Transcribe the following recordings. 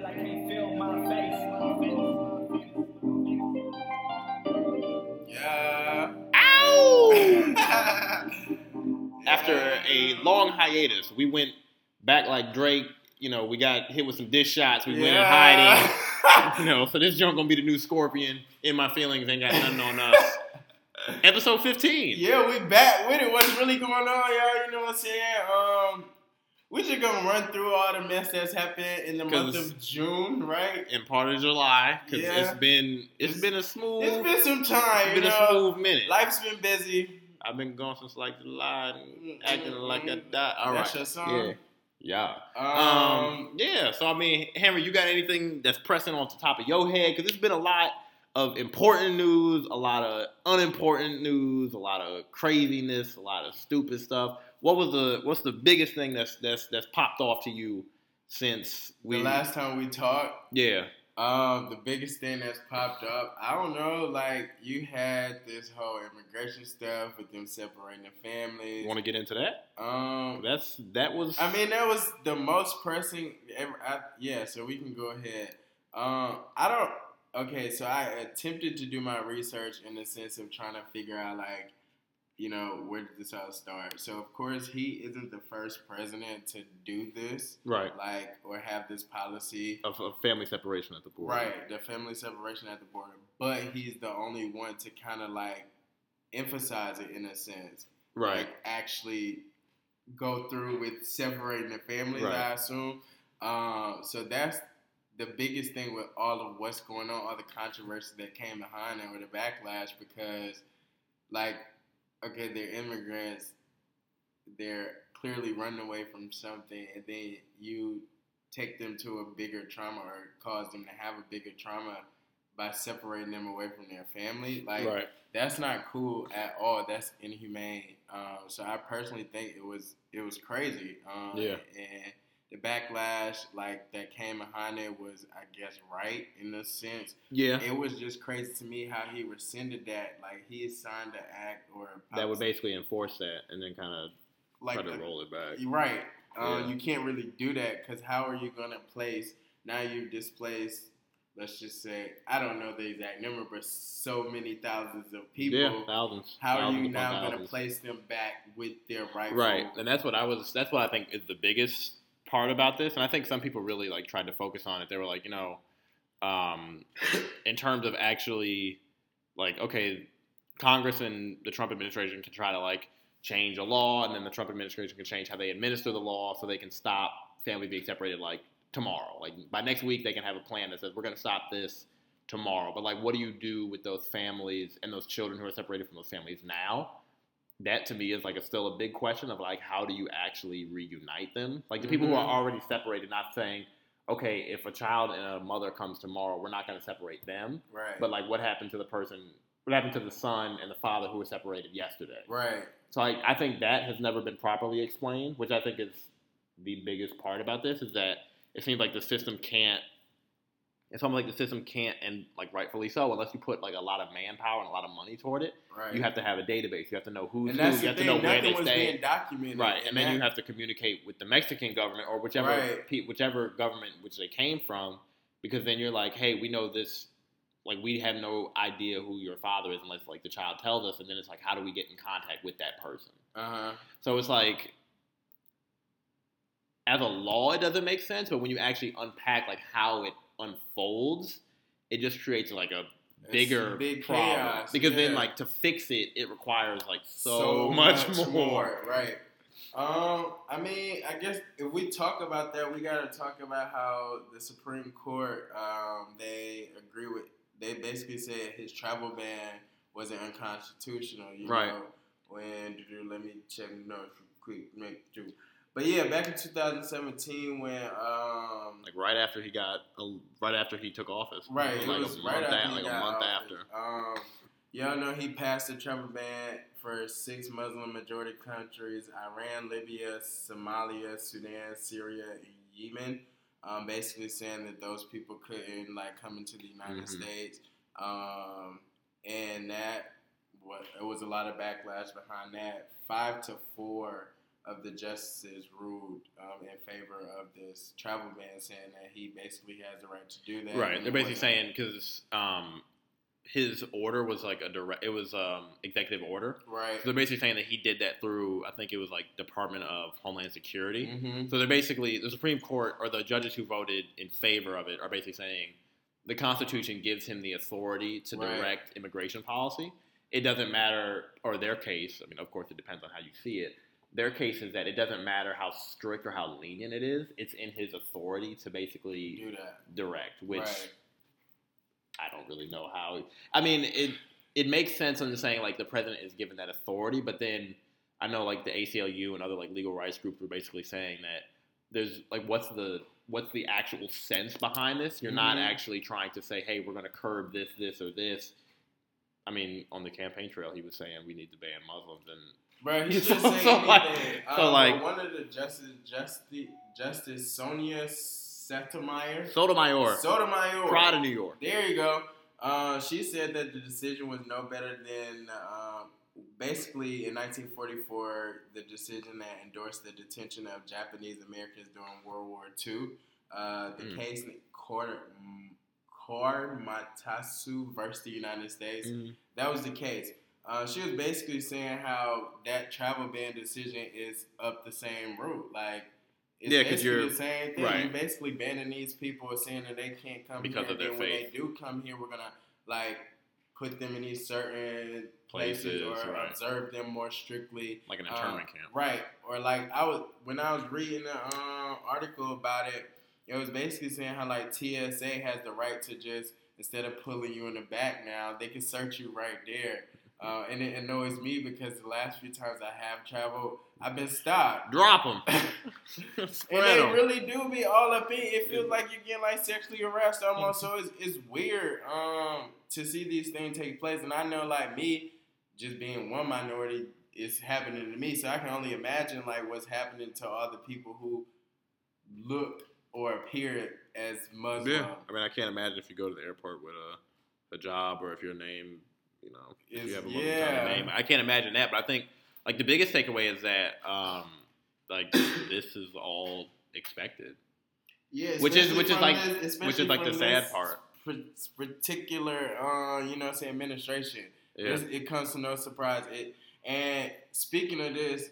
but I can't feel my face. Yeah. Ow! After a long hiatus, we went back like Drake. You know, we got hit with some dish shots. We went in hiding. You know, so this junk gonna be the new Scorpion. In my feelings, ain't got nothing on us. Episode fifteen. Yeah, we back with it. What's really going on, y'all? You know what I'm saying? Um, we just gonna run through all the mess that's happened in the month of June, right? And part of July because Yeah. it's been it's It's- been a smooth It's been some time, it's you been a know. smooth minute. Life's been busy. I've been gone since like July, and Mm, acting like I mm. died. All right, That's your song? yeah, yeah. Um, Um, yeah. So I mean, Henry, you got anything that's pressing on the top of your head? Because there's been a lot of important news, a lot of unimportant news, a lot of craziness, a lot of stupid stuff. What was the what's the biggest thing that's that's that's popped off to you since we the last time we talked, yeah um, the biggest thing that's popped up, I don't know, like you had this whole immigration stuff with them separating the families. want to get into that? Um, That's that was I mean, that was the most pressing ever. I, yeah, so we can go ahead. Um, I don't. Okay, so I attempted to do my research in the sense of trying to figure out, like, you know, where did this all start? So, of course, he isn't the first president to do this, right like, or have this policy. of, of family separation at the border. Right, the family separation at the border. But he's the only one to kind of like emphasize it in a sense. Right. Like actually go through with separating the families, Right. I assume. Um, so that's the biggest thing with all of what's going on, all the controversy that came behind it or the backlash because like, okay, they're immigrants, they're clearly running away from something and then you take them to a bigger trauma or cause them to have a bigger trauma by separating them away from their family. Like right. that's not cool at all. That's inhumane. Um, so I personally think it was it was crazy. Um, Yeah. And the backlash like that came behind it was, I guess, right in a sense. Yeah. It was just crazy to me how he rescinded that. Like he signed the act or a That would basically enforce that, and then kind of like try to the- roll it back. You're right. Uh, Yeah. You can't really do that because how are you going to place? Now you've displaced, let's just say, I don't know the exact number, but so many thousands of people. Yeah, thousands. How are you now going to place them back with their rightful? Right, and that's what I was. That's what I think is the biggest part about this, and I think some people really like tried to focus on it. They were like, you know, um, in terms of actually, like, okay, Congress and the Trump administration can try to like change a law, and then the Trump administration can change how they administer the law, so they can stop family being separated like tomorrow. Like by next week, they can have a plan that says we're going to stop this tomorrow. But like, what do you do with those families and those children who are separated from those families now? That to me is like a still a big question of like how do you actually reunite them? Like the people who mm-hmm. are already separated, not saying, okay, if a child and a mother comes tomorrow, we're not going to separate them. Right. But like, what happened to the person? What happened to the son and the father who were separated yesterday? right. So I, I think that has never been properly explained, which I think is the biggest part about this is that it seems like the system can't. It's almost like the system can't, and like rightfully so, unless you put like a lot of manpower and a lot of money toward it. Right. You have to have a database. You have to know who's and who. You the have thing. to know where Nothing they was stay. being documented. Right, and then that- you have to communicate with the Mexican government or whichever Right. pe- whichever government which they came from, because then you're like, hey, we know this, like we have no idea who your father is unless like the child tells us, and then it's like, how do we get in contact with that person? Uh-huh. So it's like, as a law, it doesn't make sense, but when you actually unpack like how it unfolds, it just creates like a It's bigger big problem chaos, because then like to fix it, it requires like so, much, more. Right. Um, I mean, I guess if we talk about that, we got to talk about how the Supreme Court, um, they agree with, they basically said his travel ban wasn't unconstitutional. You Right. know, when let me check the notes quick, make sure. But yeah, back in 2017, when um, Like right after he got, uh, right after he took office, Right, It it like was a right month after like a month office. after. Um, y'all know he passed the travel ban for six Muslim majority countries: Iran, Libya, Somalia, Sudan, Syria, and Yemen. Um, basically saying that those people couldn't like come into the United Mhm. States, um, and that what it was a lot of backlash behind that. Five to four of the justices ruled um, in favor of this travel ban, saying that he basically has the right to do that. Right. They're basically saying because um, his order was like a direct. It was um executive order. right. So they're basically saying that he did that through. I think it was like Department of Homeland Security. hmm So they're basically the Supreme Court or the judges who voted in favor of it are basically saying the Constitution gives him the authority to Right. direct immigration policy. It doesn't matter, or their case. I mean, of course, it depends on how you see it. Their case is that it doesn't matter how strict or how lenient it is. It's in his authority to basically Do that. direct, which right. I don't really know how. I mean, it it makes sense in saying like the president is given that authority, but then I know like the ACLU and other like legal rights groups were basically saying that there's like what's the what's the actual sense behind this? You're not Mhm. actually trying to say, hey, we're going to curb this, this, or this. I mean, on the campaign trail, he was saying we need to ban Muslims, and Bro, he So- should say so, like- anything. so, Um, like- one of the justice, justice, Justice Sonia Sotomayor, Sotomayor, Sotomayor, pride of New York. There you go. Uh, she said that the decision was no better than um, basically in 1944 the decision that endorsed the detention of Japanese Americans during World War II. Uh, the Mm. case Kor- Korematsu versus the United States. Mhm. That was the case. Uh, she was basically saying how that travel ban decision is up the same route. Like, it's Yeah, 'cause basically you're- the same thing. right. You're basically banning these people, saying that they can't come Because here. of their and when they do come here, we're gonna like put them in these certain places, Places, or right. observe them more strictly. Like an Uh, internment camp. Right. Or like I was when I was reading the um, article about it, it was basically saying how like TSA has the right to just instead of pulling you in the back now, they can search you right there. Uh, and it annoys me because the last few times I have traveled, I've been stopped. Drop them. And they 'em. really do be all up in. It feels like you're getting like sexually harassed almost. So it's, it's weird um, to see these things take place. And I know like me, just being one minority, it's happening to me. So I can only imagine like what's happening to all the people who look or appear as Muslim. Yeah, I mean, I can't imagine if you go to the airport with a, hijab or if your name, you know, if Is- you have a yeah. name. I can't imagine that, but I think like the biggest takeaway is that um, like this is all expected. Yeah, Which is- which is like- this- which is like the sad part. Particular, uh, you know, I'm administration. Yeah, It comes to no surprise. It and speaking of this,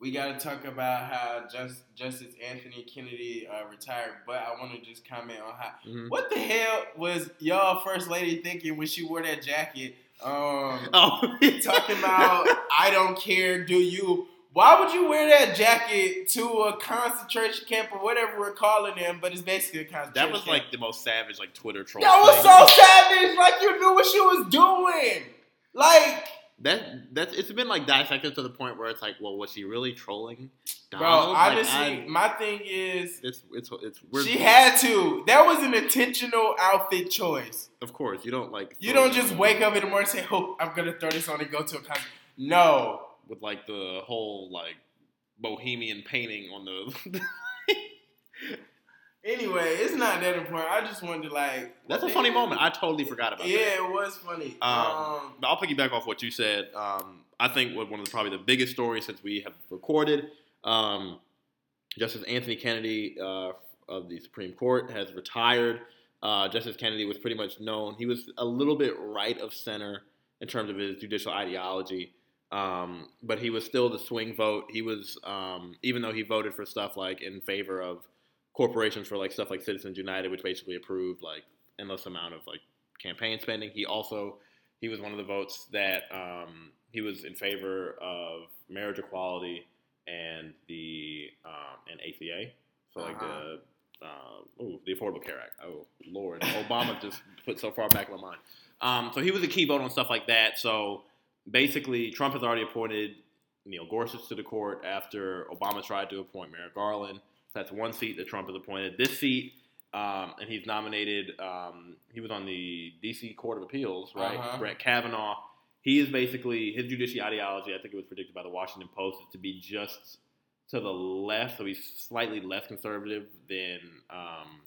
we got to talk about how just, Justice Anthony Kennedy uh, retired. But I want to just comment on how Mhm. what the hell was y'all first lady thinking when she wore that jacket? Um, Oh, talking about I don't care, do you? Why would you wear that jacket to a concentration camp or whatever we're calling them? But it's basically a concentration that was camp. like the most savage like Twitter troll. that was so savage. Like you knew what she was doing. Like. That that it's been like dissected to the point where it's like, well, was she really trolling? Bro, Donald? Like, honestly, I- my thing is it's it's it's we're, she had to. That was an intentional outfit choice. of course you don't like You don't just wake up in the morning and say, "Oh, I'm gonna throw this on and go to a concert." No, with like the whole like bohemian painting on the. Anyway, it's not that important. I just wanted to like. That's a what funny moment. I totally forgot about that. Yeah, it was funny. Um, Um, But I'll piggyback off what you said. Um, I think what one of the, probably the biggest stories since we have recorded, um, Justice Anthony Kennedy uh, of the Supreme Court has retired. Uh, Justice Kennedy was pretty much known. He was a little bit right of center in terms of his judicial ideology, um, but he was still the swing vote. He was, um, even though he voted for stuff like in favor of corporations for like stuff like Citizens United, which basically approved like endless amount of like campaign spending. He also he was one of the votes that um, he was in favor of marriage equality and the um, and ACA. So like Uh-huh. the uh, ooh, the Affordable Care Act. Oh Lord, Obama just put so far back in my mind. Um, so he was a key vote on stuff like that. So basically, Trump has already appointed Neil Gorsuch to the court after Obama tried to appoint Merrick Garland. That's one seat that Trump has appointed. This seat, um, and he's nominated. Um, he was on the D.C. Court of Appeals, right? Uh-huh. Brett Kavanaugh. He is basically his judicial ideology. I think it was predicted by the Washington Post is to be just to the left, so he's slightly less conservative than um,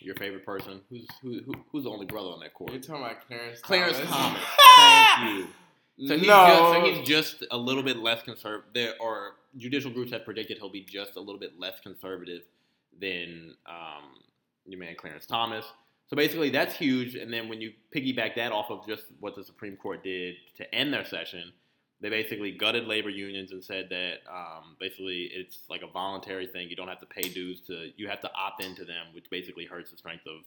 your favorite person. Who's who, who, who's the only brother on that court? you're talking about Clarence. Clarence Thomas. Thomas. Thank you. So he's, no, just, so he's just a little bit less conservative, or judicial groups have predicted he'll be just a little bit less conservative than um, your man Clarence Thomas. So basically, that's huge. And then when you piggyback that off of just what the Supreme Court did to end their session, they basically gutted labor unions and said that um, basically it's like a voluntary thing. You don't have to pay dues to, you have to opt into them, which basically hurts the strength of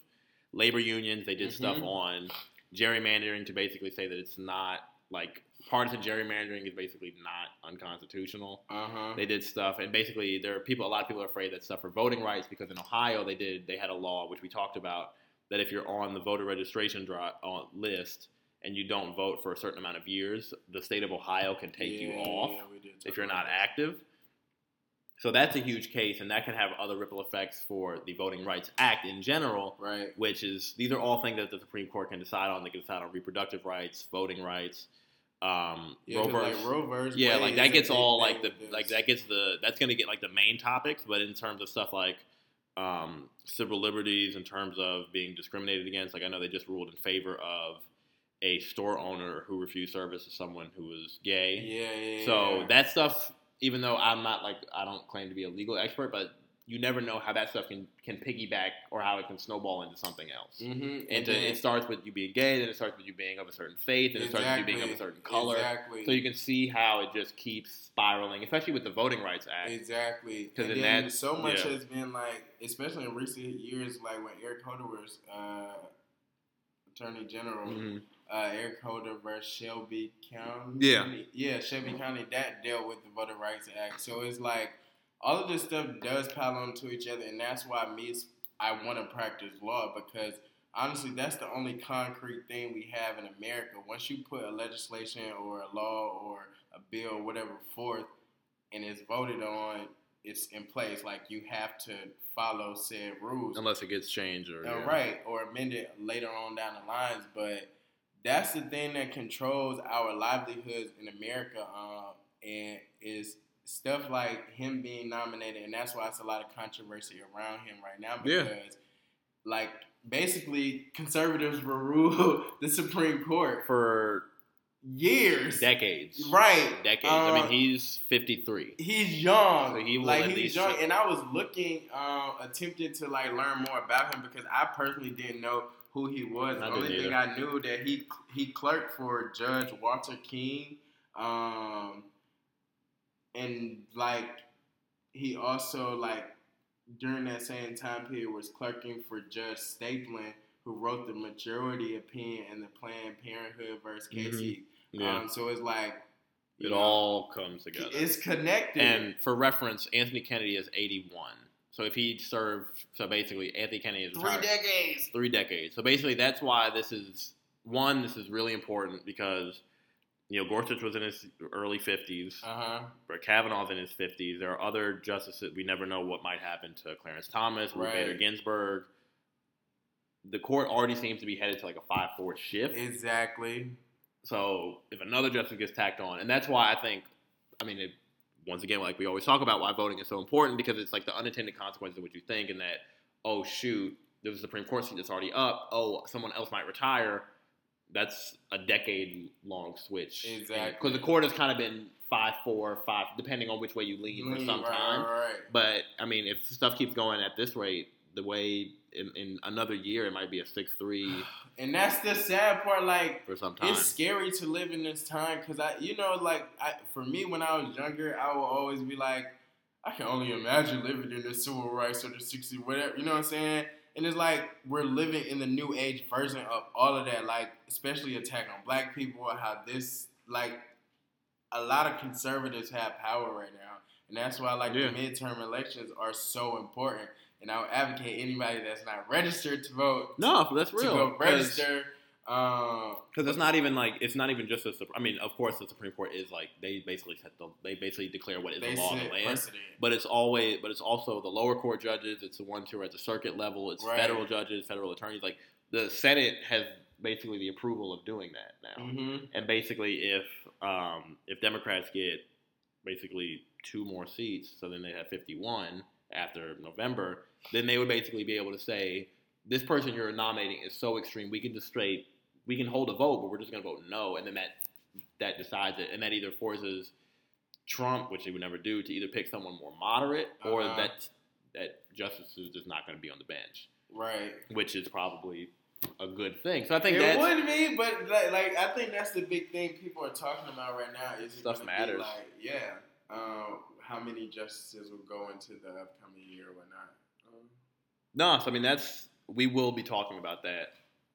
labor unions. They did stuff Mhm. on gerrymandering to basically say that it's not like partisan gerrymandering is basically not unconstitutional. Uh huh. They did stuff, and basically there are people. A lot of people are afraid that stuff for voting rights because in Ohio they did they had a law which we talked about that if you're on the voter registration draw, uh, list and you don't vote for a certain amount of years, the state of Ohio can take you off if you're not active. So that's a huge case, and that can have other ripple effects for the Voting Rights Act in general, Right. which is these are all things that the Supreme Court can decide on. They can decide on reproductive rights, voting rights, um, Yeah, Roe versus- like Roe versus yeah, like that gets all like the like that gets the that's gonna get like the main topics, but in terms of stuff like um, civil liberties, in terms of being discriminated against, like I know they just ruled in favor of a store owner who refused service to someone who was gay. Yeah, yeah. So yeah. that stuff, even though I'm not like I don't claim to be a legal expert, but you never know how that stuff can can piggyback or how it can snowball into something else. Mm-hmm. And to, it starts with you being gay, then it starts with you being of a certain faith, and it starts with you being of a certain color. Exactly. So you can see how it just keeps spiraling, especially with the Voting Rights Act. Exactly. 'Cause And in then that- so much yeah. has been like, especially in recent years, like when Eric Holder was uh, Attorney General, Mhm. Uh, Eric Holder versus Shelby County. Yeah. Yeah, Shelby County that dealt with the Voting Rights Act. So it's like all of this stuff does pile onto each other, and that's why me, I want to practice law because honestly, that's the only concrete thing we have in America. Once you put a legislation or a law or a bill, or whatever, forth, and it's voted on, it's in place. Like you have to follow said rules. Unless it gets changed or Uh, yeah. Right, or amended later on down the lines. But that's the thing that controls our livelihoods in America, um, and is stuff like him being nominated, and that's why it's a lot of controversy around him right now Yeah. because, like, basically conservatives will rule the Supreme Court for years. decades. Right, Decades. I mean, Uh, he's 53. He's young. So he will like he's young, and I was looking, um, attempted to like learn more about him because I personally didn't know who he was. I the only didn't thing either. I knew that he he clerked for Judge Walter King, um, and like he also like during that same time period was clerking for Judge Stapleton, who wrote the majority opinion in the Planned Parenthood versus Mhm. Casey. Yeah. Um, so it's like it know, all comes together. it's connected. And for reference, Anthony Kennedy is 81. So if he served, so basically Anthony Kennedy is Three decades. three decades. So basically, that's why this is one. This is really important because you know Gorsuch was in his early 50s. Uh huh. Brett Kavanaugh's in his 50s. There are other justices. We never know what might happen to Clarence Thomas, Ruth Right. Bader Ginsburg. The court already seems to be headed to like a 5 4 shift. Exactly. So if another justice gets tacked on, and that's why I think, I mean, it, once again, like we always talk about why voting is so important because it's like the unintended consequences of what you think, and that, oh, shoot, there's a Supreme Court seat that's already up. Oh, someone else might retire. That's a decade long switch. Exactly. Because the court has kind of been five four five, depending on which way you lean for some right, time. Right. But I mean, if stuff keeps going at this rate, the way in, in another year it might be a six three And that's the sad part. Like, for some time. it's scary to live in this time because I, you know, like I, for me when I was younger, I would always be like, I can only imagine living in the civil rights or the '60s, whatever. You know what I'm saying? And it's like we're living in the new age version of all of that. Like, especially attack on black people, how this like a lot of conservatives have power right now, and that's why like Yeah. the midterm elections are so important. And I would advocate anybody that's not registered to vote no, that's real. to go register. Um, Because it's not even like it's not even just a. I mean, of course, the Supreme Court is like they basically set the they basically declare what is the law of the land. precedent. But it's always but it's also the lower court judges. It's the ones who are at the circuit level. It's Right. federal judges, federal attorneys. Like the Senate has basically the approval of doing that now. Mm-hmm. And basically, if um, if Democrats get basically two more seats, so then they have 51 after November, then they would basically be able to say, this person you're nominating is so extreme, we can just straight, we can hold a vote, but we're just going to vote no, and then that that decides it, and that either forces Trump, which he would never do, to either pick someone more moderate or Uh-huh. that that justice is just not going to be on the bench, Right. which is probably a good thing. So I think it would be, but like, like I think that's the big thing people are talking about right now. Is Stuff matters. Like, yeah, um, how many justices will go into the upcoming year or whatnot? No. So I mean, that's we will be talking about that.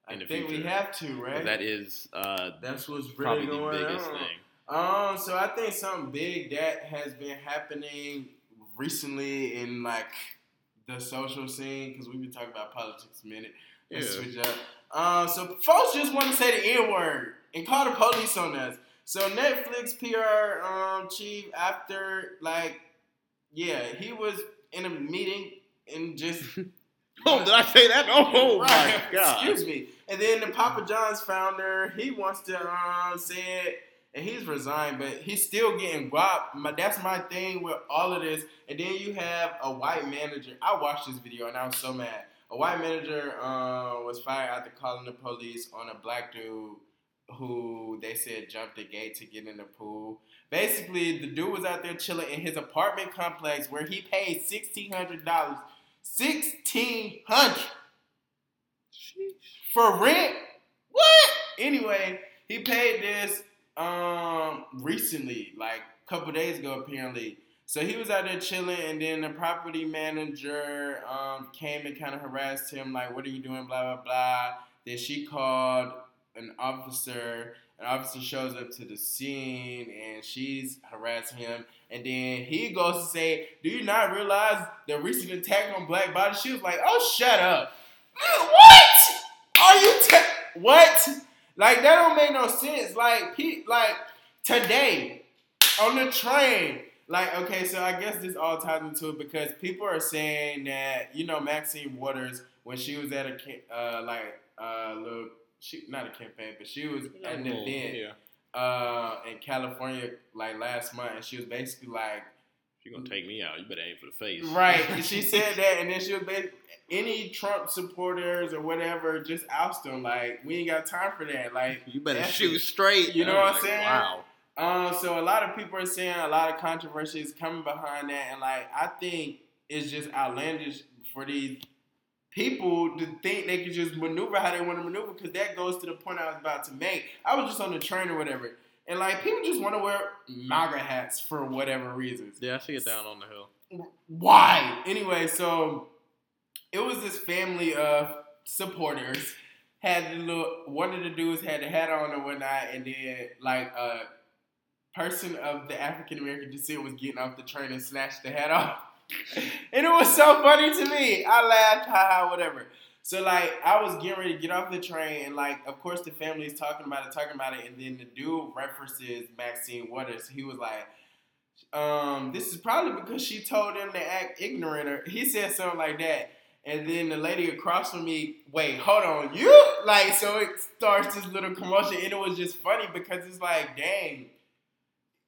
I In the think we have to, right? That is uh, that's what's probably really the biggest on. thing. Um, so I think something big that has been happening recently in like the social scene because we've been talking about politics a minute. Let's Yeah. switch up. Um, so folks just want to say the N word and call the police on us. So Netflix PR um, chief after like yeah he was in a meeting and just Oh, did I say that? Oh Right. my god! Excuse me. And then the Papa John's founder, he wants to um, say it, and he's resigned, but he's still getting guap. My, that's my thing with all of this. And then you have a white manager. I watched this video and I was so mad. A white manager uh, was fired after calling the police on a black dude who they said jumped the gate to get in the pool. Basically, the dude was out there chilling in his apartment complex where he paid sixteen hundred dollars. Sixteen hundred for rent. What? Anyway, he paid this um recently, like a couple days ago, apparently. So he was out there chilling, and then the property manager um came and kind of harassed him, like, "What are you doing?" Blah blah blah. Then she called an officer. An officer shows up to the scene, and she's harassing him. And then he goes to say, "Do you not realize the recent attack on black bodies?" She was like, "Oh, shut up." What? Are you what? Like that don't make no sense. Like pe- like today on the train. Like okay, so I guess this all ties into it because people are saying that you know Maxine Waters when she was at a uh, like uh little she not a campaign but she was at an event yeah. uh in California like last month and she was basically like you're gonna take me out, you better aim for the face. Right. And she said that, and then she was basically, any Trump supporters or whatever, just oust them. Like, we ain't got time for that. Like, You better shoot it. straight. You know what I'm like, saying? Wow. Um, so a lot of people are saying a lot of controversy is coming behind that, and like, I think it's just outlandish for these people to think they can just maneuver how they want to maneuver, because that goes to the point I was about to make. I was just on the train or whatever, and like, people just want to wear MAGA hats for whatever reasons. Yeah, I see it down on the hill. why? Anyway, so it was this family of supporters. Had the little one of the dudes had the hat on and whatnot, and then like a person of the African American descent was getting off the train and snatched the hat off. and it was so funny to me. I laughed, haha, whatever. So like I was getting ready to get off the train, and like of course the family is talking about it, talking about it, and then the dude references Maxine Waters. He was like, um, "This is probably because she told him to act ignorant," or he said something like that. And then the lady across from me, wait, hold on, you like so it starts this little commotion, and it was just funny because it's like, dang,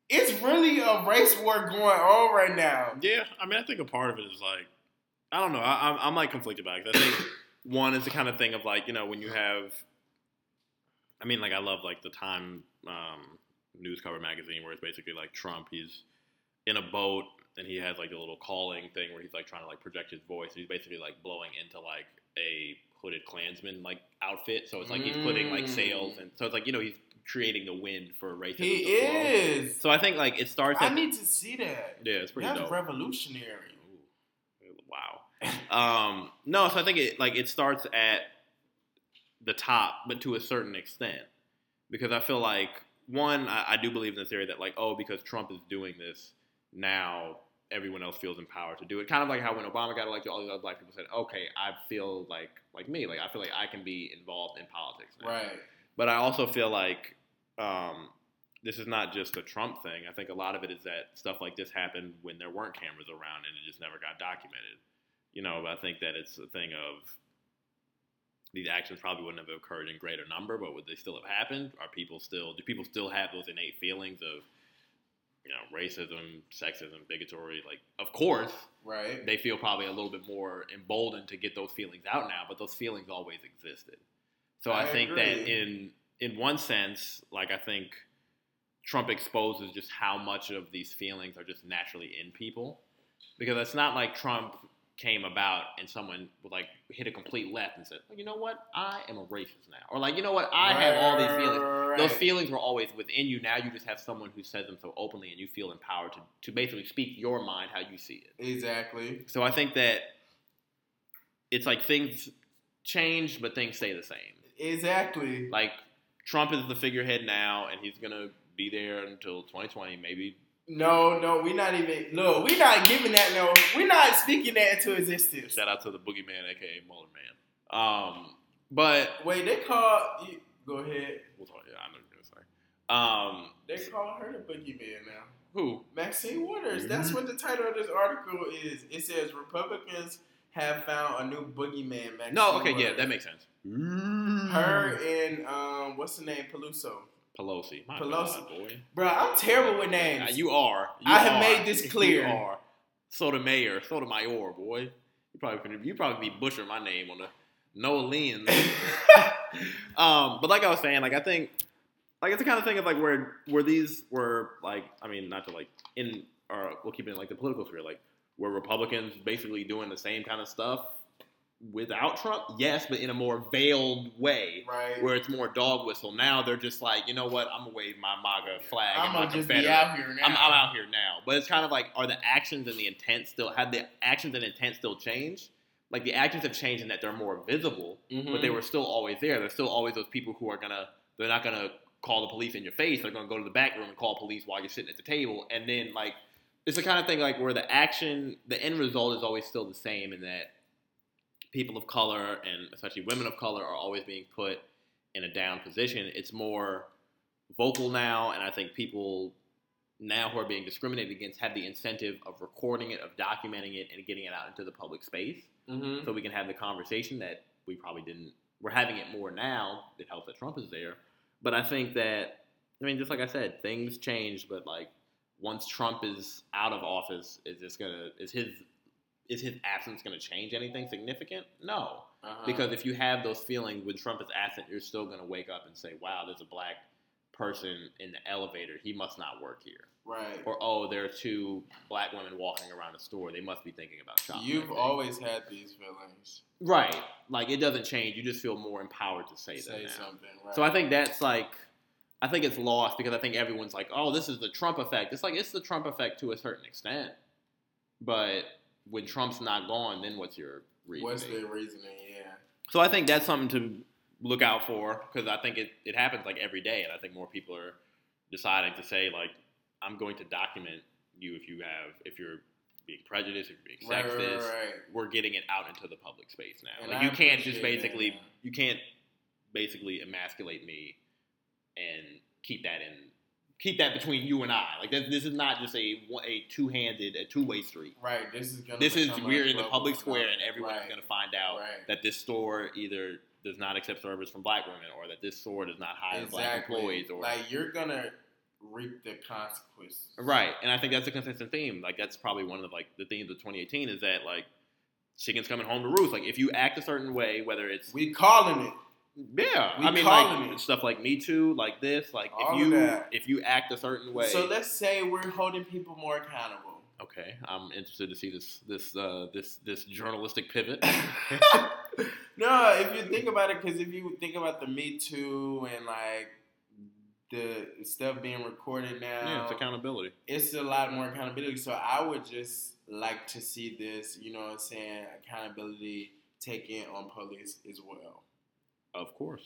it's really a race war going on right now. Yeah, I mean, I think a part of it is like, I don't know. I, I'm, I'm like conflicted about it. I think one is the kind of thing of like, you know, when you have, I mean, like I love like the Time um, news cover magazine where it's basically like Trump. He's in a boat and he has like a little calling thing where he's like trying to like project his voice. He's basically like blowing into like a hooded Klansman like outfit. So it's like he's putting like sails and so it's like you know he's creating the wind for racism. He is. So I think like it starts. I At, need to see that. yeah, it's pretty That's dope. revolutionary. Ooh. Wow. Um, no, so I think it like it starts at the top, but to a certain extent, because I feel like one, I, I do believe in the theory that like, oh, because Trump is doing this now, everyone else feels empowered to do it. Kind of like how when Obama got elected, all these other black people said, okay, I feel like like me, like I feel like I can be involved in politics now. Right. But I also feel like um, this is not just a Trump thing. I think a lot of it is that stuff like this happened when there weren't cameras around and it just never got documented. You know, I think that it's a thing of these actions probably wouldn't have occurred in greater number, but would they still have happened? Are people still do people still have those innate feelings of you know racism, sexism, bigotry? Like, of course, Right. they feel probably a little bit more emboldened to get those feelings out now, but those feelings always existed. So I, I think that in in one sense, like I think Trump exposes just how much of these feelings are just naturally in people. Because it's not like Trump came about and someone would like hit a complete left and said, well, you know what, I am a racist now, or like, you know what, I have all these feelings. Right. Those feelings were always within you. Now you just have someone who says them so openly, and you feel empowered to, to basically speak your mind how you see it. Exactly. So I think that it's like things change, but things stay the same. Exactly. Like Trump is the figurehead now, and he's gonna be there until 2020, maybe. No, no, we're not even. Look, we're not giving that. No, we're not speaking that into existence. Shout out to the boogeyman, aka Mueller man. Um, but Wait, they call. You, go ahead. we'll talk. Yeah, I know you're gonna say. Um, They call her the boogeyman now. who? Maxine Waters. That's what the title of this article is. It says Republicans have found a new boogeyman. Maxine No, okay, yeah, that makes sense. Her and um, what's the name? Peluso. Pelosi. My Pelosi. God, boy. Bro, I'm terrible with names. Yeah, you are. You I have are. made this clear. You are. Sotomayor, Sotomayor, boy. You probably you probably be butchering my name on the Noah Lyons. um, but like I was saying, like I think, like it's the kind of thing of like where where these were like, I mean, not to like in or we'll keep it in like the political sphere, like were Republicans basically doing the same kind of stuff without Trump? Yes, but in a more veiled way. right. Where it's more dog whistle. Now they're just like, you know what? I'm gonna wave my MAGA flag. I'm gonna just be out here now. I'm, I'm out here now. But it's kind of like, are the actions and the intent still, have the actions and intent still changed? Like the actions have changed in that they're more visible, Mhm. but they were still always there. There's still always those people who are gonna, they're not gonna call the police in your face. They're gonna go to the back room and call police while you're sitting at the table. And then like, it's the kind of thing like where the action, the end result is always still the same in that people of color and especially women of color are always being put in a down position. It's more vocal now, and I think people now who are being discriminated against have the incentive of recording it, of documenting it, and getting it out into the public space, Mhm. so we can have the conversation that we probably didn't. We're having it more now. It helps that Trump is there, but I think that I mean, just like I said, things change. But like once Trump is out of office, is this gonna is his is his absence gonna change anything significant? No. Uh-huh. Because if you have those feelings when Trump is absent, you're still going to wake up and say, wow, there's a black person in the elevator. He must not work here. right. Or, oh, there are two black women walking around the store. They must be thinking about shopping. You've always had these feelings. Right. Like, it doesn't change. You just feel more empowered to say, Say that now. something. Right. So I think that's like, I think it's lost because I think everyone's like, oh, this is the Trump effect. It's like, it's the Trump effect to a certain extent. But when Trump's not gone, then what's your reasoning? What's the reasoning? Yeah. So I think that's something to look out for because I think it, it happens like every day, and I think more people are deciding to say like, I'm going to document you if you have if you're being prejudiced, if you're being Right, sexist. right, right. We're getting it out into the public space now. Like you can't just that, basically you can't basically emasculate me and keep that in keep that between you and I. Like this, this is not just a a two handed a two way street. Right. This is gonna. This is we're in the public square, and everyone's Right. going to find out Right. that this store either does not accept service from black women, or that this store does not hire black employees, or like you're gonna reap the consequences. right. And I think that's a consistent theme. Like that's probably one of like the themes of 2018 is that like chickens coming home to roost. Like if you act a certain way, whether it's We calling it. Yeah, we I mean like it. stuff like Me Too, like this, like All if you if you act a certain way. So let's say we're holding people more accountable. okay, I'm interested to see this this uh, this this journalistic pivot. no, if you think about it, because if you think about the Me Too and like the stuff being recorded now, yeah, it's accountability. it's a lot more accountability. So I would just like to see this, you know what I'm saying, accountability taken on police as well. Of course.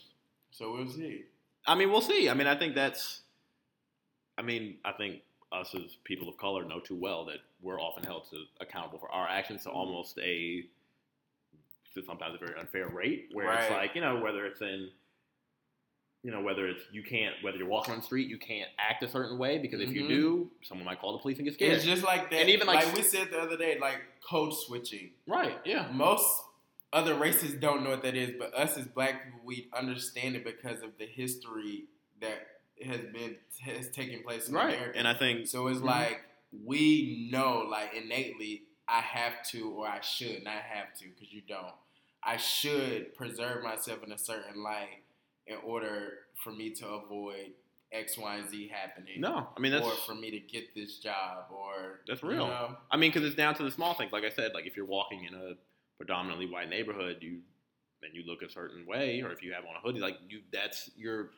So we'll see. I mean, we'll see. I mean, I think that's. I mean, I think us as people of color know too well that we're often held to accountable for our actions to almost a, to sometimes a very unfair rate, where it's like you know whether it's in, you know whether it's you can't whether you're walking on the street you can't act a certain way because if you Mhm. do someone might call the police and get scared. It's just like that. And even, like- like we said the other day, like code switching. right? Yeah. Most other races don't know what that is, but us as black people, we understand it because of the history that has been has taken place in Right. America. And I think so it's Mhm. like we know, like innately, I have to or I should not have to because you don't. I should preserve myself in a certain light in order for me to avoid X, Y, and Z happening. No, I mean that's or for me to get this job, or That's you real. know? I mean, because it's down to the small things. Like I said, like if you're walking in a predominantly white neighborhood, you and you look a certain way, or if you have on a hoodie, like you, that's your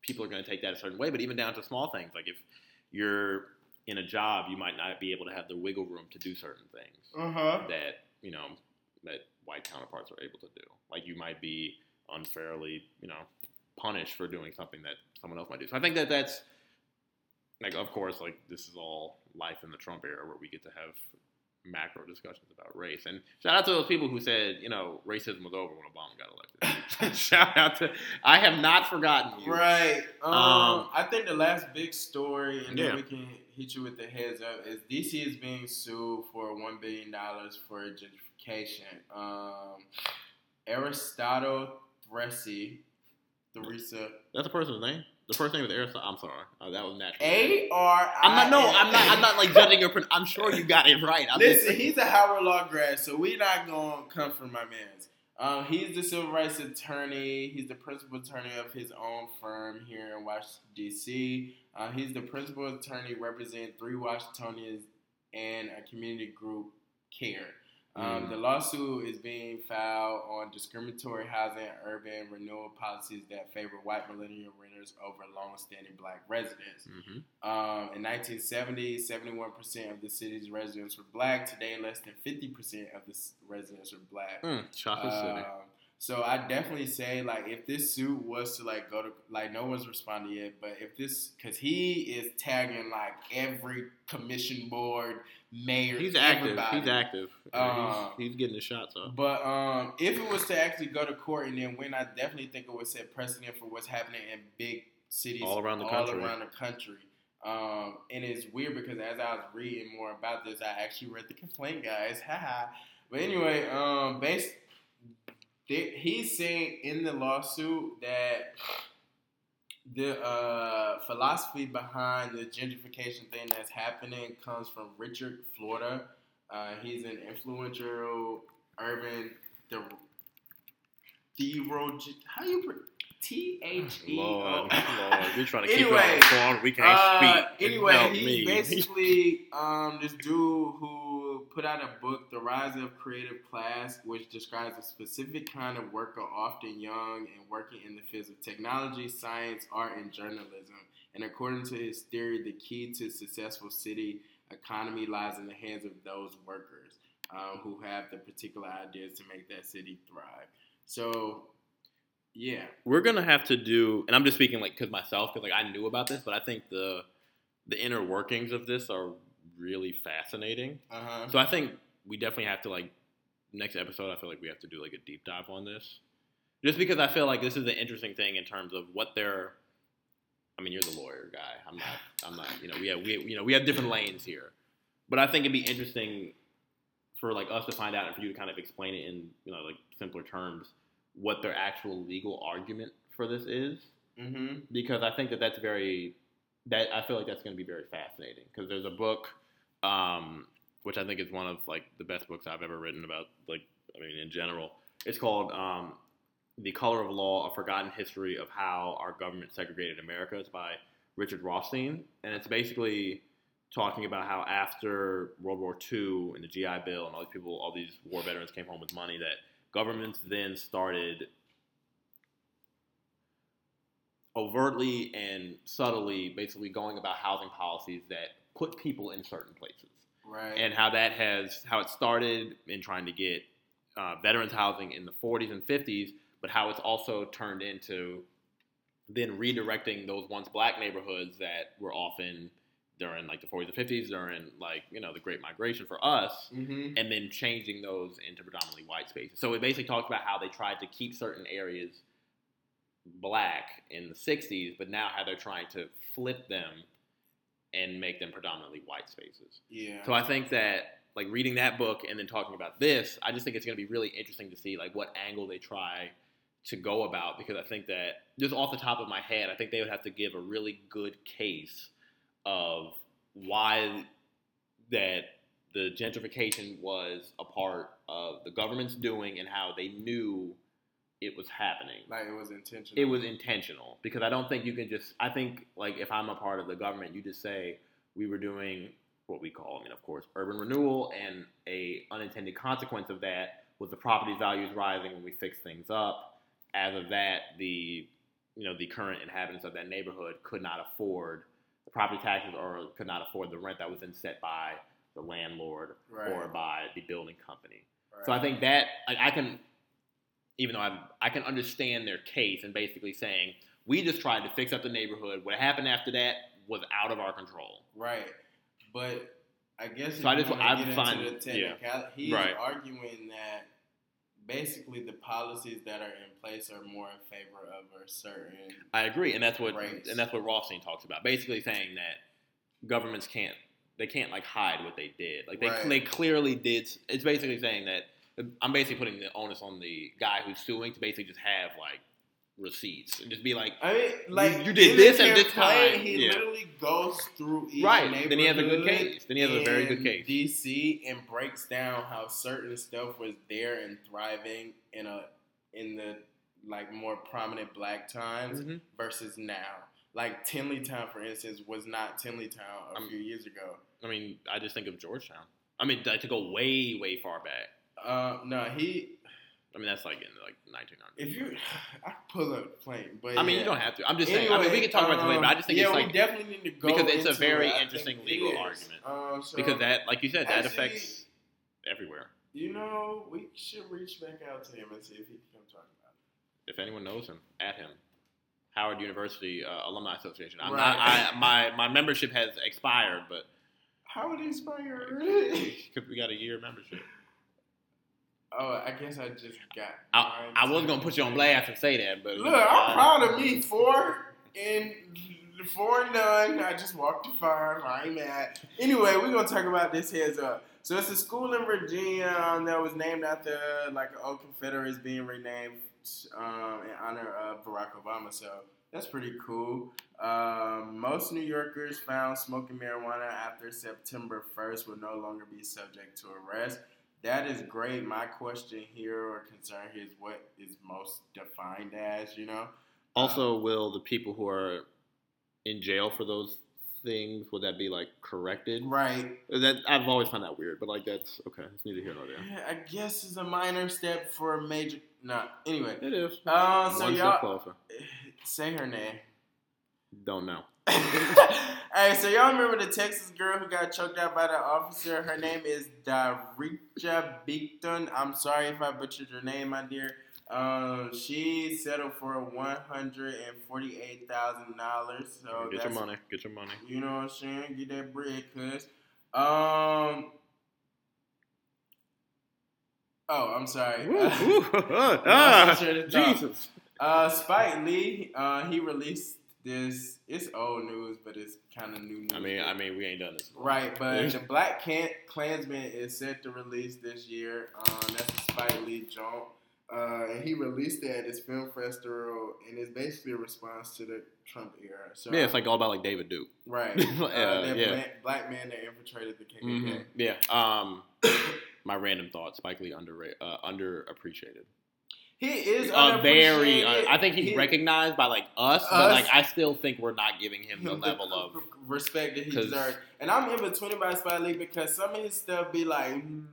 people are going to take that a certain way. But even down to small things, like if you're in a job, you might not be able to have the wiggle room to do certain things Uh-huh. that you know that white counterparts are able to do. Like you might be unfairly, you know, punished for doing something that someone else might do. So I think that that's like, of course, like this is all life in the Trump era where we get to have macro discussions about race. And shout out to those people who said, you know, racism was over when Obama got elected. shout out to I have not forgotten you. Right. Um, Um, I think the last big story, and Yeah. then we can hit you with the heads up, is DC is being sued for one billion dollars for gentrification. Um, Aristotle Thresi, Theresa, That's the person's name. The first name is Aristotle. I'm sorry. Uh, that was natural. A R. I'm not. No, I'm not. I'm not like judging your. pron- I'm sure you got it right. I'm just- Listen, he's a Howard Law grad, so we not gonna come for my man's. Um, he's the civil rights attorney. He's the principal attorney of his own firm here in Washington D.C. Uh, he's the principal attorney representing three Washingtonians and a community group, CARE. Um, Mm. The lawsuit is being filed on discriminatory housing and urban renewal policies that favor white millennial renters over long-standing black residents. Mhm. Um, in 1970, 71% of the city's residents were black. Today, less than 50% of the residents are black. Mm, Chocolate City. Um, so I definitely say like if this suit was to like go to like no one's responded yet, but if this because he is tagging like every commission board, mayor, He's active. everybody. He's active. Um, he's, he's getting the shots off. But um, if it was to actually go to court and then win, I definitely think it would set precedent for what's happening in big cities All around the all country. around the country. Um, and it's weird because as I was reading more about this, I actually read the complaint, guys. Haha. but anyway, um, based they, he's saying in the lawsuit that the uh, philosophy behind the gentrification thing that's happening comes from Richard Florida. Uh, he's an influential urban the Thero how you pre- T H E Lord, O Lord, we trying to keep it on. We can't uh, speak. anyway, he's me. basically um, this dude who put out a book, The Rise of Creative Class, which describes a specific kind of worker, often young and working in the fields of technology, science, art, and journalism. And according to his theory, the key to successful city economy lies in the hands of those workers um, who have the particular ideas to make that city thrive. So, yeah. We're gonna have to do, and I'm just speaking like because myself, because like I knew about this, but I think the the inner workings of this are really fascinating. Uh huh. So I think we definitely have to like next episode. I feel like we have to do like a deep dive on this, just because I feel like this is an interesting thing in terms of what they're. I mean, you're the lawyer guy. I'm not. I'm not. You know, we have we you know we have different lanes here, but I think it'd be interesting for like us to find out and for you to kind of explain it in you know like simpler terms what their actual legal argument for this is Mm-hmm. because I think that that's very that I feel like that's going to be very fascinating because there's a book um, which I think is one of like the best books I've ever written about like I mean in general. It's called um, The Color of Law: A Forgotten History of How Our Government Segregated America. It's by Richard Rothstein, and it's basically talking about how after World War II and the GI Bill and all these people, all these war veterans came home with money that governments then started overtly and subtly basically going about housing policies that put people in certain places Right. and how that has how it started in trying to get uh, veterans housing in the 40s and 50s but how it's also turned into then redirecting those once black neighborhoods that were often during like the 40s and 50s during like you know the great migration for us mm-hmm. and then changing those into predominantly white spaces. So it basically talks about how they tried to keep certain areas black in the 60s, but now how they're trying to flip them and make them predominantly white spaces. Yeah. So I think that like reading that book and then talking about this, I just think it's going to be really interesting to see like what angle they try to go about because I think that just off the top of my head, I think they would have to give a really good case of why that the gentrification was a part of the government's doing and how they knew it was happening. Like it was intentional. It was intentional because I don't think you can just. I think like if I'm a part of the government, you just say we were doing what we call, I mean, of course, urban renewal, and a unintended consequence of that was the property values rising when we fixed things up. As of that, the you know the current inhabitants of that neighborhood could not afford the property taxes or could not afford the rent that was then set by the landlord Right. or by the building company. Right. So I think that like, I can, even though I I can understand their case and basically saying we just tried to fix up the neighborhood. What happened after that was out of our control. Right. But I guess So I just- I get find- into the yeah. technicality, he's Right. arguing that basically the policies that are in place are more in favor of a certain I agree, and that's what Race. and that's what Rothstein talks about. Basically saying that governments can't they can't like hide what they did. Like they Right. they clearly did. It's basically saying that I'm basically putting the onus on the guy who's suing to basically just have like receipts and just be like, I mean, like you did this at this campaign, time, He yeah. literally goes through each Right, then he has a good case. Then he has a very good case. DC and breaks down how certain stuff was there and thriving in a in the like more prominent black times Mhm. versus now. Like Tenleytown, for instance, was not Tenleytown a Um, few years ago. I mean, I just think of Georgetown. I mean, to go way way far back. Uh, no, he. I mean, that's like in like 1900. If you, I could pull up the plane, but I mean, yeah. you don't have to. I'm just saying. I mean, we can talk about this later, but I just think um, it's like we definitely need to go because it's a very it. Interesting legal argument. Um, so, because that, like you said, that Actually- affects everywhere. you know, we should reach back out to him and see if he can come talk about it. If anyone knows him, at him. Howard University uh, Alumni Association. I'm Right. not, I, my my membership has expired, but How would he expire? because we got a year membership. Oh, I guess I just got. I, I was gonna put you on blast and say that, but Look, I'm proud of me. Four and four and none. I just walked to five. I ain't mad. Anyway, we're gonna talk about this heads up. So it's a school in Virginia um, that was named after like an old Confederates being renamed um, in honor of Barack Obama. So that's pretty cool. Um, most New Yorkers found smoking marijuana after September 1st will no longer be subject to arrest. That is great. My question here or concern here is what is most defined as, you know? Also, will the people who are in jail for those things would that be like corrected? Right. That I've always found that weird, but like that's okay. It's neither here nor there. I guess it's a minor step for a major. No, anyway. It is. Uh, so One y'all closer. say her name. Don't know. hey, so y'all remember the Texas girl who got choked out by the officer? Her name is Daricha Beekton. I'm sorry if I butchered your name, my dear. Um, she settled for one hundred and forty-eight thousand dollars. So Get your money. Get your money. You know what I'm saying? Get that bread, cuz. Um. Oh, I'm sorry. Woo, woo, ah, Sure to. Jesus. Uh, Spike Lee, uh, he released this. It's old news, but it's kind of new news. I mean, I mean, we ain't done this. right? But the Black Can- Klansman is set to release this year. Um, that's a Spike Lee joint. Uh, and he released it at this film festival, and it's basically a response to the Trump era. So Yeah, it's like all about like David Duke. right, Uh, uh, that yeah. black, black man that infiltrated the KKK. Mhm. Yeah. Um, my random thought: Spike Lee under uh, underappreciated. He is a very. Uh. I think he's He- recognized by like us, but like I still think we're not giving him the level of. respect that he deserves. And I'm in between about Spike Lee because some of his stuff be like, mm,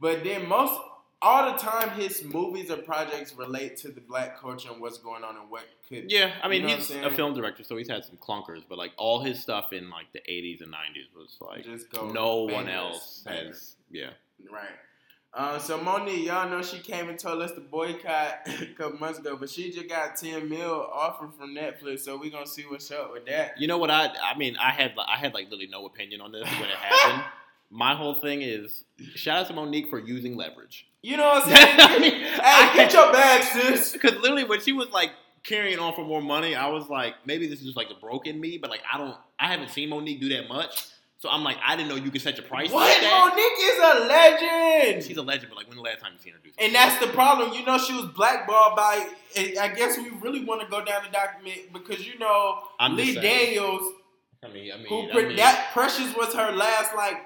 but then most all the time his movies or projects relate to the black culture and what's going on and what could. Yeah, I mean You know he's a film director, so he's had some clunkers, but like all his stuff in like the '80s and '90s was like no one else has. Yeah. Right. Uh, so Mo'Nique, y'all know she came and told us to boycott a couple months ago, but she just got 10 mil offer from Netflix, so we gonna see what's up with that. You know what I? I mean, I had I had like literally no opinion on this when it happened. My whole thing is shout out to Mo'Nique for using leverage. You know what I'm saying? I mean, hey, get your bag, sis. Because literally, when she was like carrying on for more money, I was like, maybe this is just like the broken me, but like I don't, I haven't seen Mo'Nique do that much, so I'm like, I didn't know you could set your price What? like that. Mo'Nique is a legend. She's a legend, but like, when the last time you seen her do something? and that's the problem. You know, she was blackballed by. I guess we really want to go down the document because you know I'm Lee. Daniels, I mean, I mean, who I mean, that Precious was her last like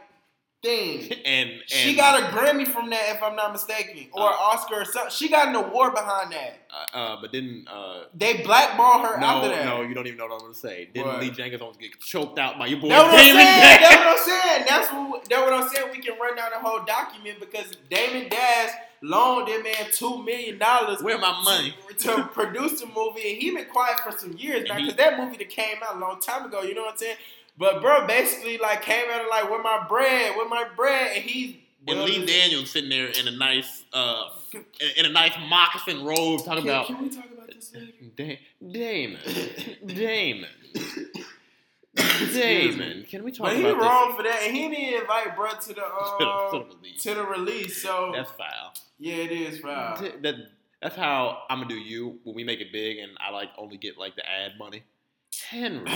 thing. and, and She got a Grammy from that, if I'm not mistaken, or Uh, an Oscar or something. She got an award behind that. uh, uh, but didn't uh, They blackball her no after that. no you don't even know what I'm gonna say. Didn't What? Lee Jenkins almost get choked out by your boy That's what I'm saying. That's what I'm saying. That's what. That's what I'm saying. We can run down the whole document because Damon Dash loaned that man two million dollars. Where my money? to, to produce the movie, and he been quiet for some years now because that movie that came out a long time ago. You know what I'm saying? But bro, basically like came out and like, with my bread? with my bread? And he And Lee Daniels sitting there in a nice uh in- in a nice moccasin robe talking Can, about can we talk about this later? Da- Damon. Damon. Excuse Damon. Can we talk about this? But he about wrong for that, and he didn't invite bro to the this? uh, To the release. to the release. So That's foul. yeah, it is foul. Th- That, that's how I'm gonna do you when we make it big and I like only get like the ad money. Henry,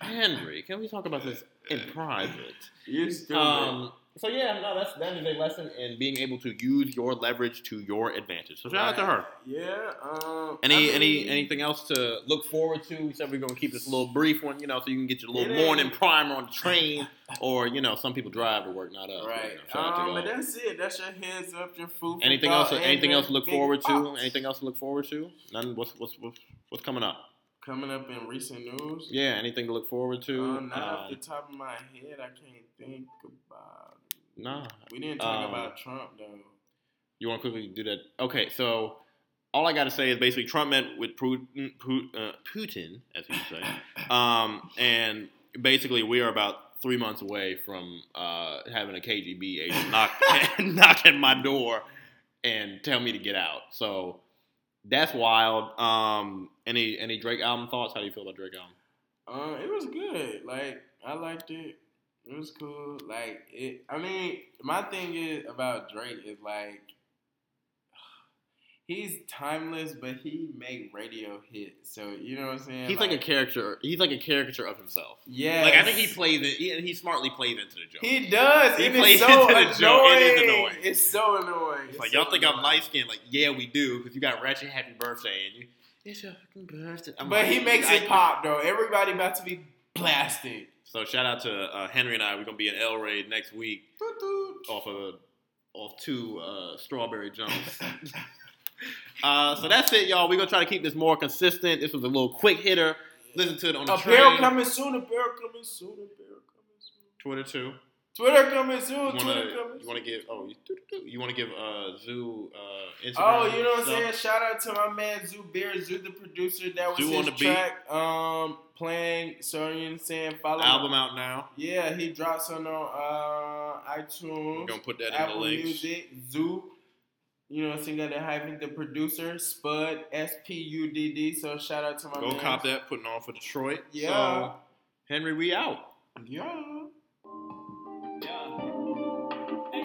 Henry, can we talk about this in private? You're stupid. Um, so yeah, no, that's that is a lesson in being able to use your leverage to your advantage. So shout out to her. Yeah. Um, Any I any anything else to look forward to? We said we're gonna keep this a little brief one, you know, so you can get your little morning primer on the train, or you know, some people drive to work, not us. Right. you know, shout out to Um, y'all. that's it. That's your heads up, your food. Anything else? Anything else to look forward to? Anything else to look forward to? None. What's what's what's, what's coming up? Coming up in recent news? Yeah, anything to look forward to? Uh, not off the Um, top of my head, I can't think about. it. nah. We didn't talk Um, about Trump though. You want to quickly do that? Okay, so all I got to say is basically Trump met with Putin, uh, Putin as he would say, um, and basically we are about three months away from uh, having a KGB agent knock knock at my door and tell me to get out. So that's wild. Um, any any Drake album thoughts? How do you feel about Drake album? Uh, it was good. Like I liked it. It was cool. Like it. I mean, my thing is about Drake is like he's timeless, but he make radio hits. So you know what I'm saying? He's like, a character. He's like a caricature of himself. yeah. Like I think he plays it. He, he smartly plays into the joke. He does. He plays so into the joke. annoying. It is annoying. It's so annoying. It's like so y'all think I'm light skinned. Like yeah, we do because you got Ratchet Happy Birthday and you. It's your fucking birthday. I'm But like, he makes I- it pop though. Everybody about to be blasted. So shout out to uh, Henry and I. We're gonna be in El Rey next week off of off two uh, strawberry jumps. uh, so that's it, y'all. We're gonna try to keep this more consistent. This was a little quick hitter. Listen to it on the Apparel train. coming soon. Apparel coming soon. Apparel coming soon. Twitter too. Twitter coming soon. You wanna, Twitter coming you wanna give? Oh, you, you wanna give uh, Zoo uh, Instagram? Oh, you know what I'm saying? Shout out to my man Zoo Beer, Zoo the producer. That was Zoo his on the beat. track. Um, playing. So you know what I'm saying? Follow Album out now. Yeah, he drops on uh, iTunes. We're gonna put that in the links. Music, Zoo. You know, so that hyping the producer, Spud, S P U D D. So shout out to my Go man. cop that, putting on for Detroit. Yeah. So, Henry, we out. Yeah. Yeah. Hey,